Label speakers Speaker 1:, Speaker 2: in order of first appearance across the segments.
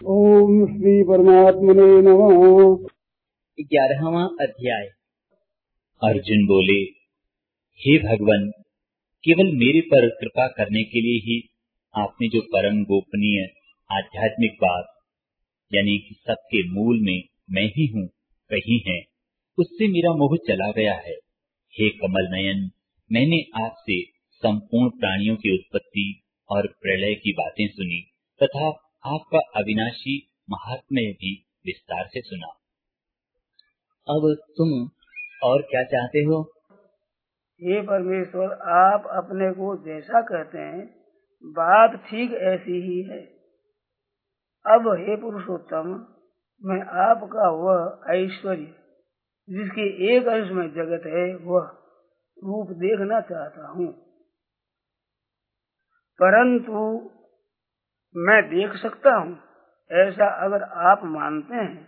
Speaker 1: ओम श्री परमात्मने नमः।
Speaker 2: ग्यारहवा अध्याय। अर्जुन बोले हे भगवान केवल मेरे पर कृपा करने के लिए ही आपने जो परम गोपनीय आध्यात्मिक बात यानी कि सबके मूल में मैं ही हूँ कही है उससे मेरा मोह चला गया है। हे कमल नयन मैंने आपसे संपूर्ण प्राणियों की उत्पत्ति और प्रलय की बातें सुनी तथा आपका अविनाशी महात्म्य भी विस्तार से सुना। अब तुम और क्या चाहते हो?
Speaker 3: हे परमेश्वर आप अपने को जैसा कहते हैं बात ठीक ऐसी ही है। अब हे पुरुषोत्तम मैं आपका वह ऐश्वर्य जिसके एक अंश में जगत है वह रूप देखना चाहता हूँ। परंतु मैं देख सकता हूँ। ऐसा अगर आप मानते हैं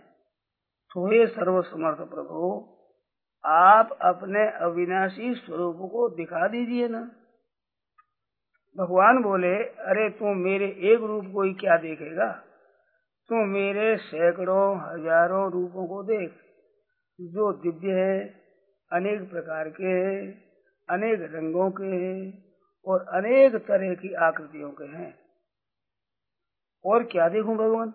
Speaker 3: तो हे सर्वसमर्थ प्रभु, आप अपने अविनाशी स्वरूप को दिखा दीजिए ना। भगवान बोले, अरे, तू मेरे एक रूप को ही क्या देखेगा? तू मेरे सैकड़ों, हज़ारों रूपों को देख। जो दिव्य है, अनेक प्रकार के हैं, अनेक रंगों के हैं और अनेक तरह की आकृतियों के हैं। और क्या देखूँ भगवान?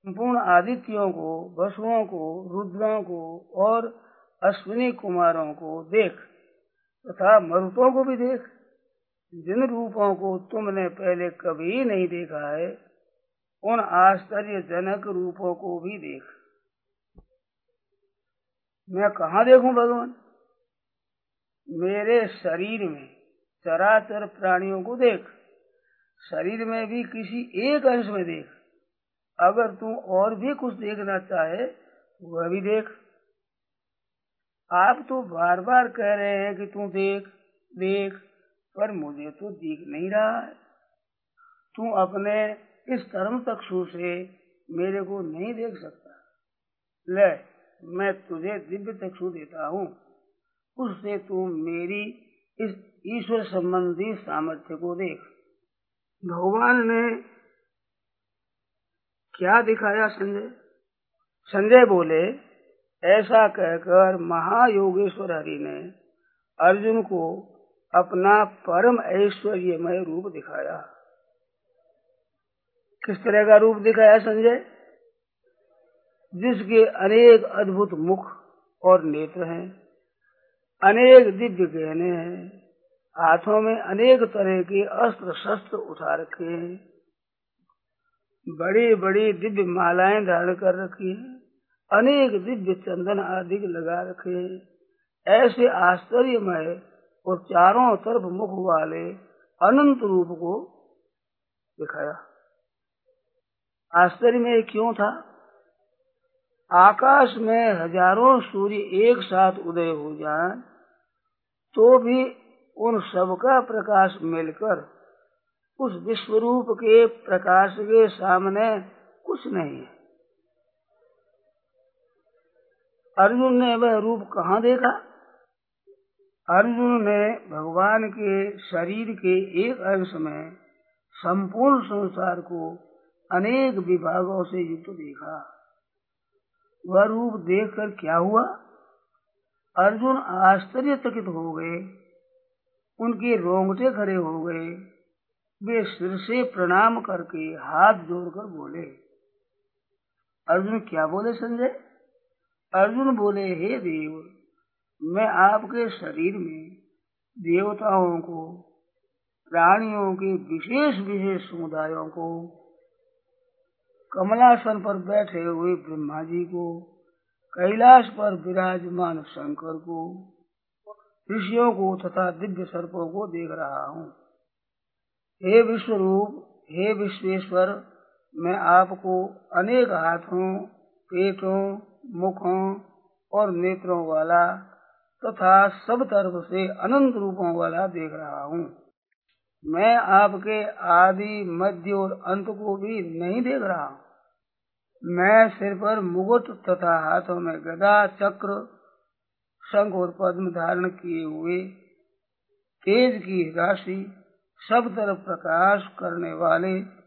Speaker 3: संपूर्ण आदित्यों को, वसुओं को, रुद्रों को और अश्विनी कुमारों को देख, तथा मरुतों को भी देख। जिन रूपों को तुमने पहले कभी नहीं देखा है, उन आश्चर्यजनक रूपों को भी देख। मैं कहा देखूँ भगवान? मेरे शरीर में चराचर प्राणियों को देख। शरीर में भी किसी एक अंश में देख। अगर तू और भी कुछ देखना चाहे, वह भी देख। आप तो बार बार कह रहे हैं कि तू देख देख, पर मुझे तो दिख नहीं रहा है। तू अपने इस कर्म चक्षु से मेरे को नहीं देख सकता। ले, मैं तुझे दिव्य चक्षु देता हूँ। उससे तू मेरी इस ईश्वर संबंधी सामर्थ्य को देख। भगवान ने क्या दिखाया संजय? संजय बोले, ऐसा कहकर महायोगेश्वर हरि ने अर्जुन को अपना परम ऐश्वर्यमय रूप दिखाया। किस तरह का रूप दिखाया संजय? जिसके अनेक अद्भुत मुख और नेत्र हैं, अनेक दिव्य गहने हैं हाथों में अनेक तरह के अस्त्र शस्त्र उठा रखे हैं। बड़ी बड़ी दिव्य मालाएँ धारण कर रखी हैं। अनेक दिव्य चंदन आदि लगा रखे हैं। ऐसे आश्चर्यमय और चारों तरफ़ मुख वाले अनंत रूप को दिखाया। आश्चर्य में क्यों था? आकाश में हज़ारों सूर्य एक साथ उदय हो जाए तो भी उन सबका प्रकाश मिलकर, उस विश्व रूप के प्रकाश के सामने कुछ नहीं है। अर्जुन ने वह रूप कहाँ देखा? अर्जुन ने भगवान के शरीर के एक अंश में संपूर्ण संसार को अनेक विभागों से युक्त देखा। वह रूप देखकर क्या हुआ? अर्जुन आश्चर्यचकित हो गए। उनके रोंगटे खड़े हो गए। वे सिर से प्रणाम करके हाथ जोड़कर बोले, अर्जुन, क्या बोले संजय? अर्जुन बोले, हे देव, मैं आपके शरीर में देवताओं को, प्राणियों के विशेष विशेष समुदायों को, कमलासन पर बैठे हुए ब्रह्मा जी को, कैलाश पर विराजमान शंकर को ऋषियों को तथा दिव्य सर्पों को देख रहा हूँ। हे विश्व रूप, हे विश्वेश्वर, मैं आपको अनेक हाथों, पेटों, मुखों और नेत्रों वाला तथा सब तरफ़ से अनंत रूपों वाला देख रहा हूँ। मैं आपके आदि, मध्य और अंत को भी नहीं देख रहा मैं सिर पर मुकुट तथा हाथों में गदा, चक्र शंख और पद्म धारण किए हुए तेज की राशि सब तरफ़ प्रकाश करने वाले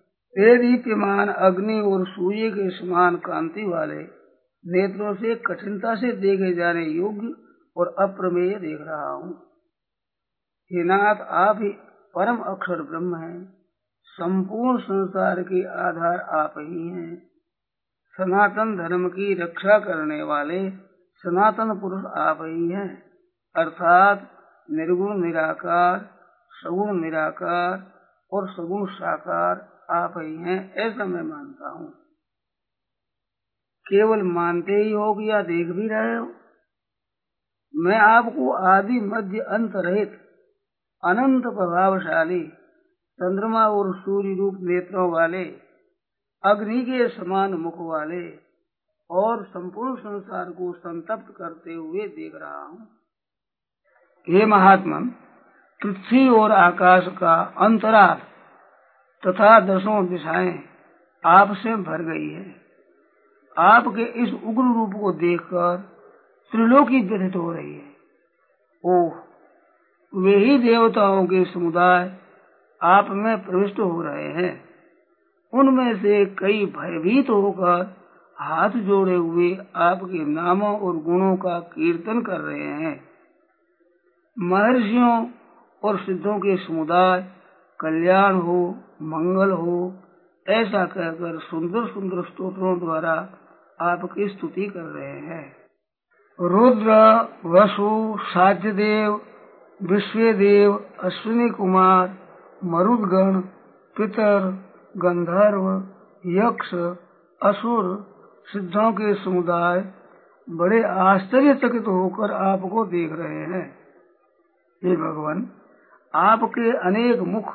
Speaker 3: दीप्यमान अग्नि और सूर्य के समान कांति वाले नेत्रों से कठिनता से देखे जाने योग्य और अप्रमेय देख रहा हूँ। हे नाथ, आप ही परम अक्षर ब्रह्म हैं। संपूर्ण संसार के आधार आप ही हैं। सनातन धर्म की रक्षा करने वाले सनातन पुरुष आप ही हैं। अर्थात निर्गुण निराकार, सगुण निराकार और सगुण साकार आप ही हैं, ऐसा मैं मानता हूँ। केवल मानते ही हो या देख भी रहे हो। मैं आपको आदि मध्य अंत रहित, अनंत प्रभावशाली, चंद्रमा और सूर्य रूप नेत्रों वाले, अग्नि के समान मुख वाले और संपूर्ण संसार को संतप्त करते हुए देख रहा हूँ। हे महात्मा, पृथ्वी और आकाश का अंतराल तथा दसों दिशाएँ आपसे भर गई है। आपके इस उग्र रूप को देखकर त्रिलोकी व्यथित हो रही है। ओह, वे ही देवताओं के समुदाय आप में प्रविष्ट हो रहे हैं। उनमें से कई भयभीत होकर हाथ जोड़े हुए आपके नामों और गुणों का कीर्तन कर रहे हैं। महर्षियों और सिद्धों के समुदाय, कल्याण हो, मंगल हो, ऐसा कहकर सुंदर सुंदर स्तोत्रों द्वारा आपकी स्तुति कर रहे हैं। रुद्र, वसु साध्यदेव विश्वदेव, अश्विनी कुमार, मरुदगण, पितर, गंधर्व, यक्ष, असुर सिद्धों के समुदाय बड़े आश्चर्यचकित होकर आपको देख रहे हैं। हे भगवान, आपके अनेक मुख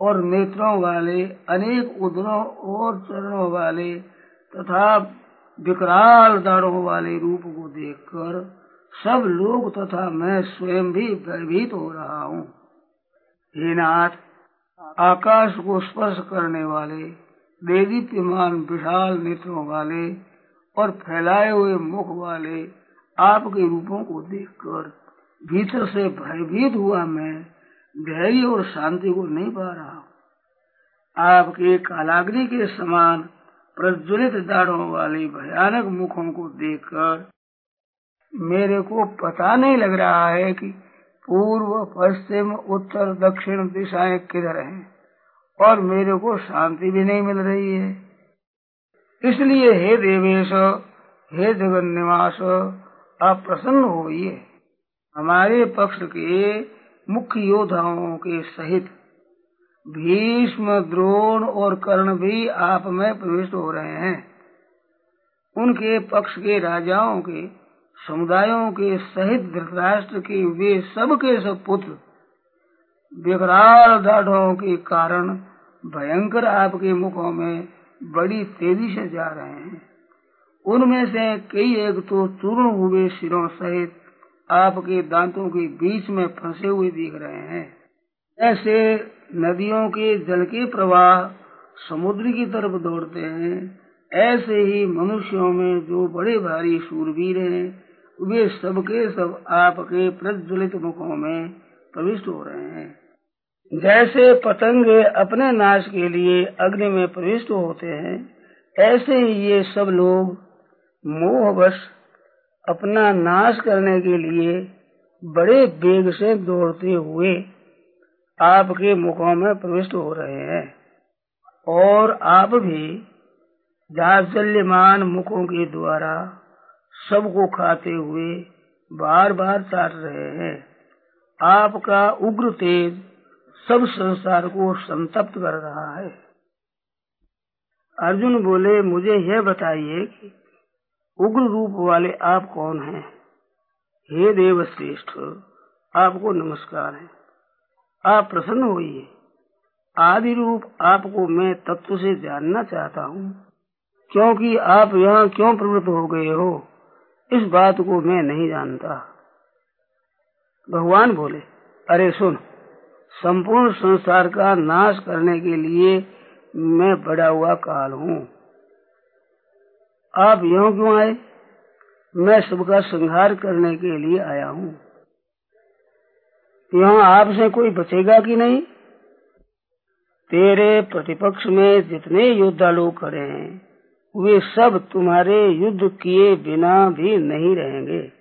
Speaker 3: और नेत्रों वाले, अनेक उदरों और चरणों वाले तथा विकराल दाढ़ों वाले रूप को देखकर सब लोग तथा मैं स्वयं भी भयभीत हो रहा हूँ। हे नाथ, आकाश को स्पर्श करने वाले देदीप्यमान विशाल नेत्रों वाले और फैलाए हुए मुख वाले आपके रूपों को देखकर भीतर से भयभीत हुआ मैं, धैर्य और शांति को नहीं पा रहा हूँ। आपके कालाग्नि के समान प्रज्वलित दाढ़ों वाले भयानक मुखों को देखकर मेरे को पता नहीं लग रहा है कि पूर्व, पश्चिम, उत्तर, दक्षिण दिशाएँ किधर हैं। और मेरे को शांति भी नहीं मिल रही है। इसलिए हे देवेश, हे जगन निवास आप प्रसन्न होइए। हमारे पक्ष के मुख्य योद्धाओं के सहित भीष्म, द्रोण और कर्ण भी आप में प्रविष्ट हो रहे हैं। उनके पक्ष के राजाओं के, समुदायों के सहित धृतराष्ट्र के वे सब के सब पुत्र विकराल दाढ़ों के कारण भयंकर आपके मुखों में बड़ी तेज़ी से जा रहे हैं। उनमें से कई एक तो चूर्ण हुए सिरों सहित आपके दांतों के बीच में फंसे हुए दिख रहे हैं। ऐसे नदियों के जल के प्रवाह समुद्र की तरफ़ दौड़ते हैं। ऐसे ही मनुष्यों में जो बड़े भारी सूरवीर हैं, वे सबके सब आपके प्रज्वलित मुखों में प्रविष्ट हो रहे हैं। जैसे पतंग अपने नाश के लिए अग्नि में प्रविष्ट होते हैं, ऐसे ही ये सब लोग मोहवश अपना नाश करने के लिए बड़े वेग से दौड़ते हुए आपके मुखों में प्रविष्ट हो रहे हैं। और आप भी जाजल्यमान मुखों के द्वारा सबको खाते हुए बार बार चाट रहे हैं। आपका उग्र तेज सब संसार को संतप्त कर रहा है। अर्जुन बोले, मुझे यह बताइए कि उग्र रूप वाले आप कौन हैं? हे देव श्रेष्ठ आपको नमस्कार है। आप प्रसन्न होइए। आदि रूप आपको मैं तत्व से जानना चाहता हूँ। क्योंकि आप यहाँ क्यों प्रवृत्त हो गए हो? इस बात को मैं नहीं जानता। भगवान बोले, अरे सुन, संपूर्ण संसार का नाश करने के लिए मैं बड़ा हुआ काल हूँ। आप यह क्यों आए? मैं सबका संहार करने के लिए आया हूँ। यहाँ आपसे कोई बचेगा कि नहीं? तेरे प्रतिपक्ष में जितने योद्धा लोग खड़े हैं, वे सब तुम्हारे युद्ध किए बिना भी नहीं रहेंगे।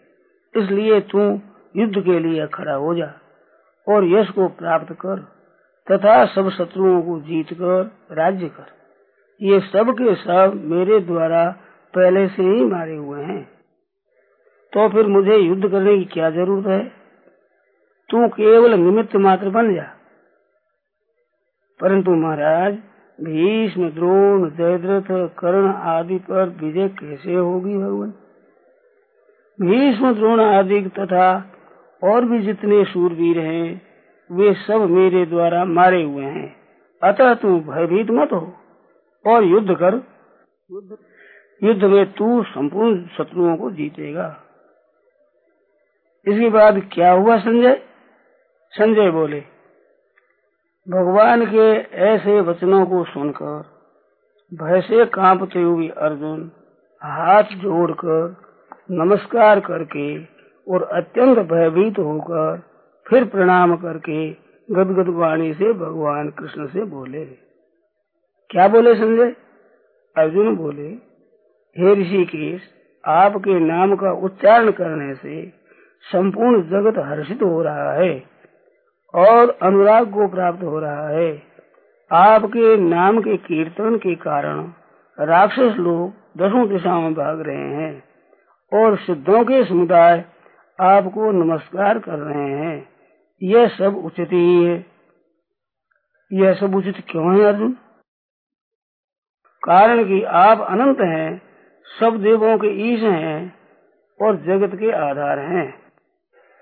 Speaker 3: इसलिए तू युद्ध के लिए खड़ा हो जा और यश को प्राप्त कर तथा सब शत्रुओं को जीत कर राज्य कर। ये सब के सब मेरे द्वारा पहले से ही मारे हुए हैं। तो फिर मुझे युद्ध करने की क्या ज़रूरत है? तू केवल निमित्त मात्र बन जा। परंतु महाराज, भीष्म, द्रोण जयद्रथ कर्ण आदि पर विजय कैसे होगी भगवान? भीष्म, द्रोण आदि तथा और भी जितने शूरवीर हैं, वे सब मेरे द्वारा मारे हुए हैं। अतः तू भयभीत मत हो और युद्ध कर। युद्ध में तू संपूर्ण शत्रुओं को जीतेगा। इसके बाद क्या हुआ संजय? संजय बोले, भगवान के ऐसे वचनों को सुनकर, भय से कांपते हुए अर्जुन हाथ जोड़कर नमस्कार करके और अत्यंत भयभीत होकर फिर प्रणाम करके गदगद वाणी से भगवान कृष्ण से बोले। क्या बोले संजय? अर्जुन बोले, हे ऋषिकेश, आपके नाम का उच्चारण करने से संपूर्ण जगत हर्षित हो रहा है और अनुराग को प्राप्त हो रहा है। आपके नाम के कीर्तन के कारण राक्षस लोग दसों दिशाओं में भाग रहे हैं और सिद्धों के समुदाय आपको नमस्कार कर रहे हैं। यह सब उचित ही है। यह सब उचित क्यों है अर्जुन? कारण कि आप अनंत हैं, सब देवों के ईश हैं और जगत के आधार हैं।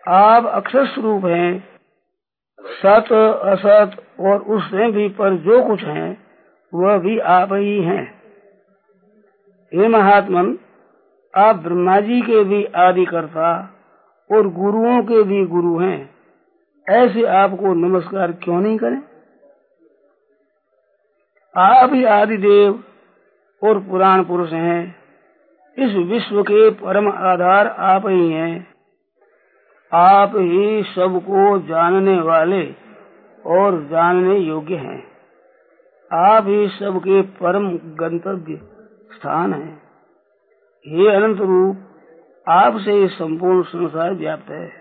Speaker 3: आप अक्षर स्वरूप हैं, सत, असत और उससे भी पर जो कुछ है, वह भी आप ही हैं। हे महात्मन, आप ब्रह्मा जी के भी आदि करता और गुरुओं के भी गुरु हैं। ऐसे आपको नमस्कार क्यों नहीं करें? आप ही आदि देव और पुराण पुरुष हैं। इस विश्व के परम आधार आप ही हैं। आप ही सबको जानने वाले और जानने योग्य हैं। आप ही सबके परम गंतव्य स्थान हैं। हे अनंत रूप आपसे संपूर्ण संसार व्याप्त है।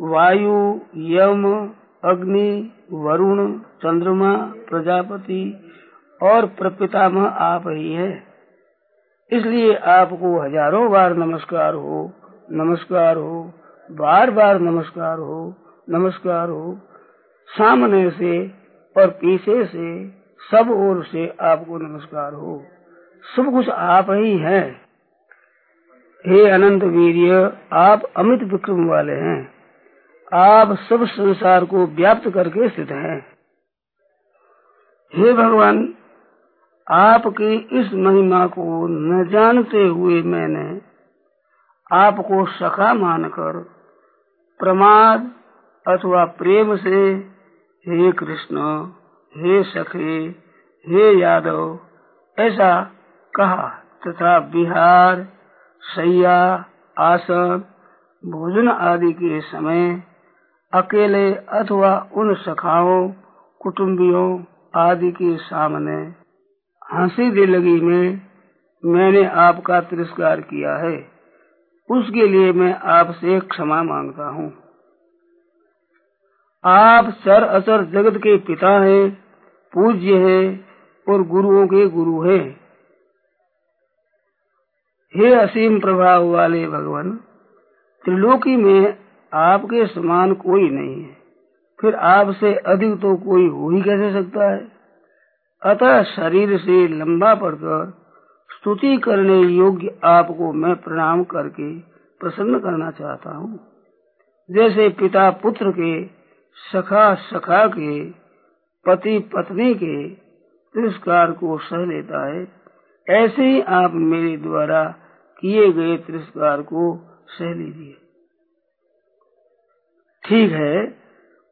Speaker 3: वायु, यम, अग्नि, वरुण, चंद्रमा, प्रजापति और प्रपितामह आप ही है। इसलिए आपको हज़ारों बार नमस्कार हो नमस्कार हो, बार बार नमस्कार हो नमस्कार हो। सामने से और पीछे से, सब ओर से आपको नमस्कार हो। सब कुछ आप ही हैं। हे अनंत वीर्य आप अमित विक्रम वाले हैं। आप सब संसार को व्याप्त करके स्थित हैं। हे भगवान, आपकी इस महिमा को न जानते हुए मैंने आपको सखा मानकर प्रमाद अथवा प्रेम से हे कृष्ण, हे सखे, हे यादव, ऐसा कहा तथा बिहार सैया आसन भोजन आदि के समय अकेले अथवा उन सखाओं, कुटुंबियों आदि के सामने हँसी दिलगी में मैंने आपका तिरस्कार किया है। उसके लिए मैं आपसे क्षमा माँगता हूँ। आप चर अचर जगत के पिता हैं, पूज्य हैं और गुरुओं के गुरु हैं। हे असीम प्रभाव वाले भगवान, त्रिलोकी में आपके समान कोई नहीं है। फिर आपसे अधिक तो कोई हो ही कैसे सकता है? अतः शरीर से लंबा पड़कर स्तुति करने योग्य आपको मैं प्रणाम करके प्रसन्न करना चाहता हूँ। जैसे पिता पुत्र के, सखा सखा के, पति पत्नी के तिरस्कार को सह लेता है ऐसे ही आप मेरे द्वारा किए गए तिरस्कार को सह लीजिए। ठीक है,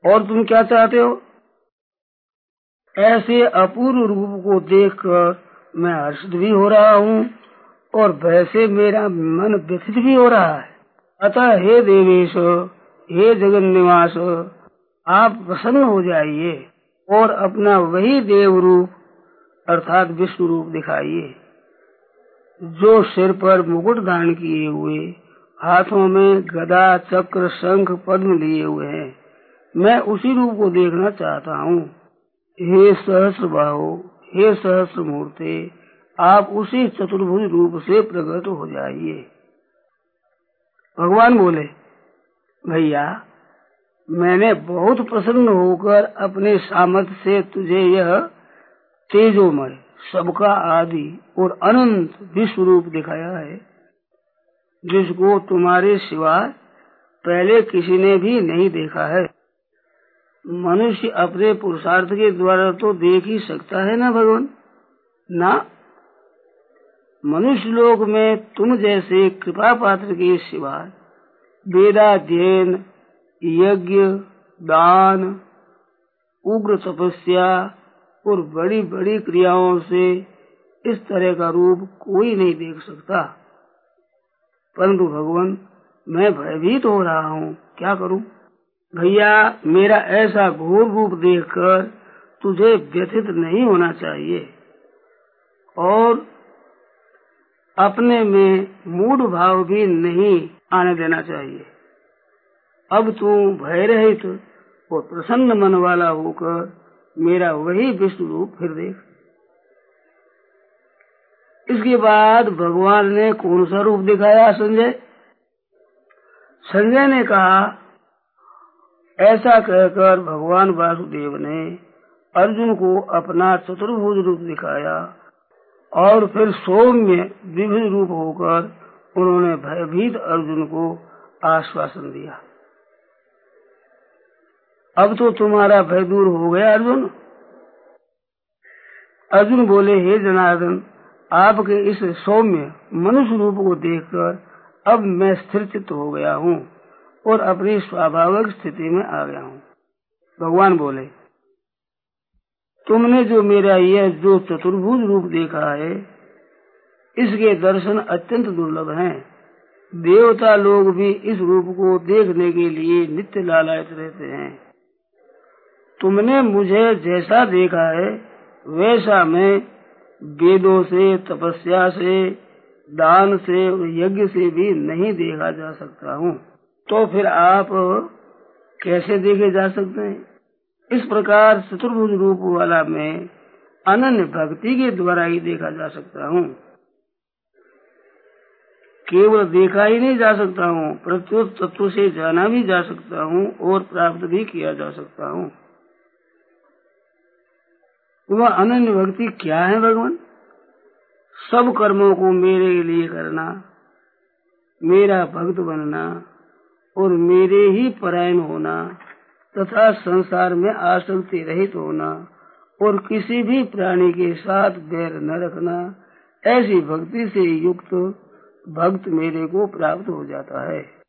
Speaker 3: और तुम क्या चाहते हो? ऐसे अपूर्व रूप को देखकर मैं हर्षित भी हो रहा हूँ और वैसे मेरा मन व्यथित भी हो रहा है। अतः हे देवेश, हे जगन निवास आप प्रसन्न हो जाइए और अपना वही देव रूप अर्थात विश्व रूप दिखाइए। जो सिर पर मुकुट धारण किए हुए, हाथों में गदा, चक्र, शंख, पद्म लिए हुए हैं, मैं उसी रूप को देखना चाहता हूँ। हे सहस्र बाहो हे सहस्र मूर्ते, आप उसी चतुर्भुज रूप से प्रकट हो जाइए। भगवान बोले, भैया, मैंने बहुत प्रसन्न होकर अपने सामर्थ्य से तुझे यह तेजोमय, सबका आदि और अनंत विश्व रूप दिखाया है, जिसको तुम्हारे सिवाय पहले किसी ने भी नहीं देखा है। मनुष्य अपने पुरुषार्थ के द्वारा तो देख ही सकता है ना भगवान? ना। मनुष्य लोक में तुम जैसे कृपा पात्र के सिवाय वेदाध्ययन, यज्ञ, दान, उग्र तपस्या और बड़ी बड़ी क्रियाओं से इस तरह का रूप कोई नहीं देख सकता। परंतु भगवान, मैं भयभीत हो रहा हूँ। क्या करूँ? भैया, मेरा ऐसा घोर रूप देखकर तुझे व्यथित नहीं होना चाहिए। और अपने में मूड भाव भी नहीं आने देना चाहिए। अब तू भय रहित और प्रसन्न मन वाला होकर मेरा वही विष्णु रूप फिर देख। इसके बाद भगवान ने कौन सा रूप दिखाया संजय? संजय ने कहा, ऐसा कहकर भगवान वासुदेव ने अर्जुन को अपना चतुर्भुज रूप दिखाया और फिर सौम्य विभिन्न रूप होकर उन्होंने भयभीत अर्जुन को आश्वासन दिया। अब तो तुम्हारा भय दूर हो गया, अर्जुन। अर्जुन बोले, हे जनार्दन, आपके इस सौम्य मनुष्य रूप को देखकर अब मैं स्थिर चित्त हो गया हूँ और अपनी स्वाभाविक स्थिति में आ गया हूँ। भगवान बोले, तुमने जो मेरा यह जो चतुर्भुज रूप देखा है, इसके दर्शन अत्यंत दुर्लभ हैं। देवता लोग भी इस रूप को देखने के लिए नित्य लालायत रहते हैं। तुमने मुझे जैसा देखा है, वैसा मैं वेदों से, तपस्या से, दान से और यज्ञ से भी नहीं देखा जा सकता हूँ। तो फिर आप कैसे देखे जा सकते हैं? इस प्रकार चतुर्भुज रूप वाला मैं अनन्य भक्ति के द्वारा ही देखा जा सकता हूँ। केवल देखा ही नहीं जा सकता हूँ, प्रत्युत तत्व से जाना भी जा सकता हूँ और प्राप्त भी किया जा सकता हूँ। वह अनन्य भक्ति क्या है भगवान? सब कर्मों को मेरे लिए करना, मेरा भक्त बनना और मेरे ही परायण होना तथा संसार में आसक्ति रहित होना और किसी भी प्राणी के साथ बैर न रखना, ऐसी भक्ति से युक्त भक्त मेरे को प्राप्त हो जाता है।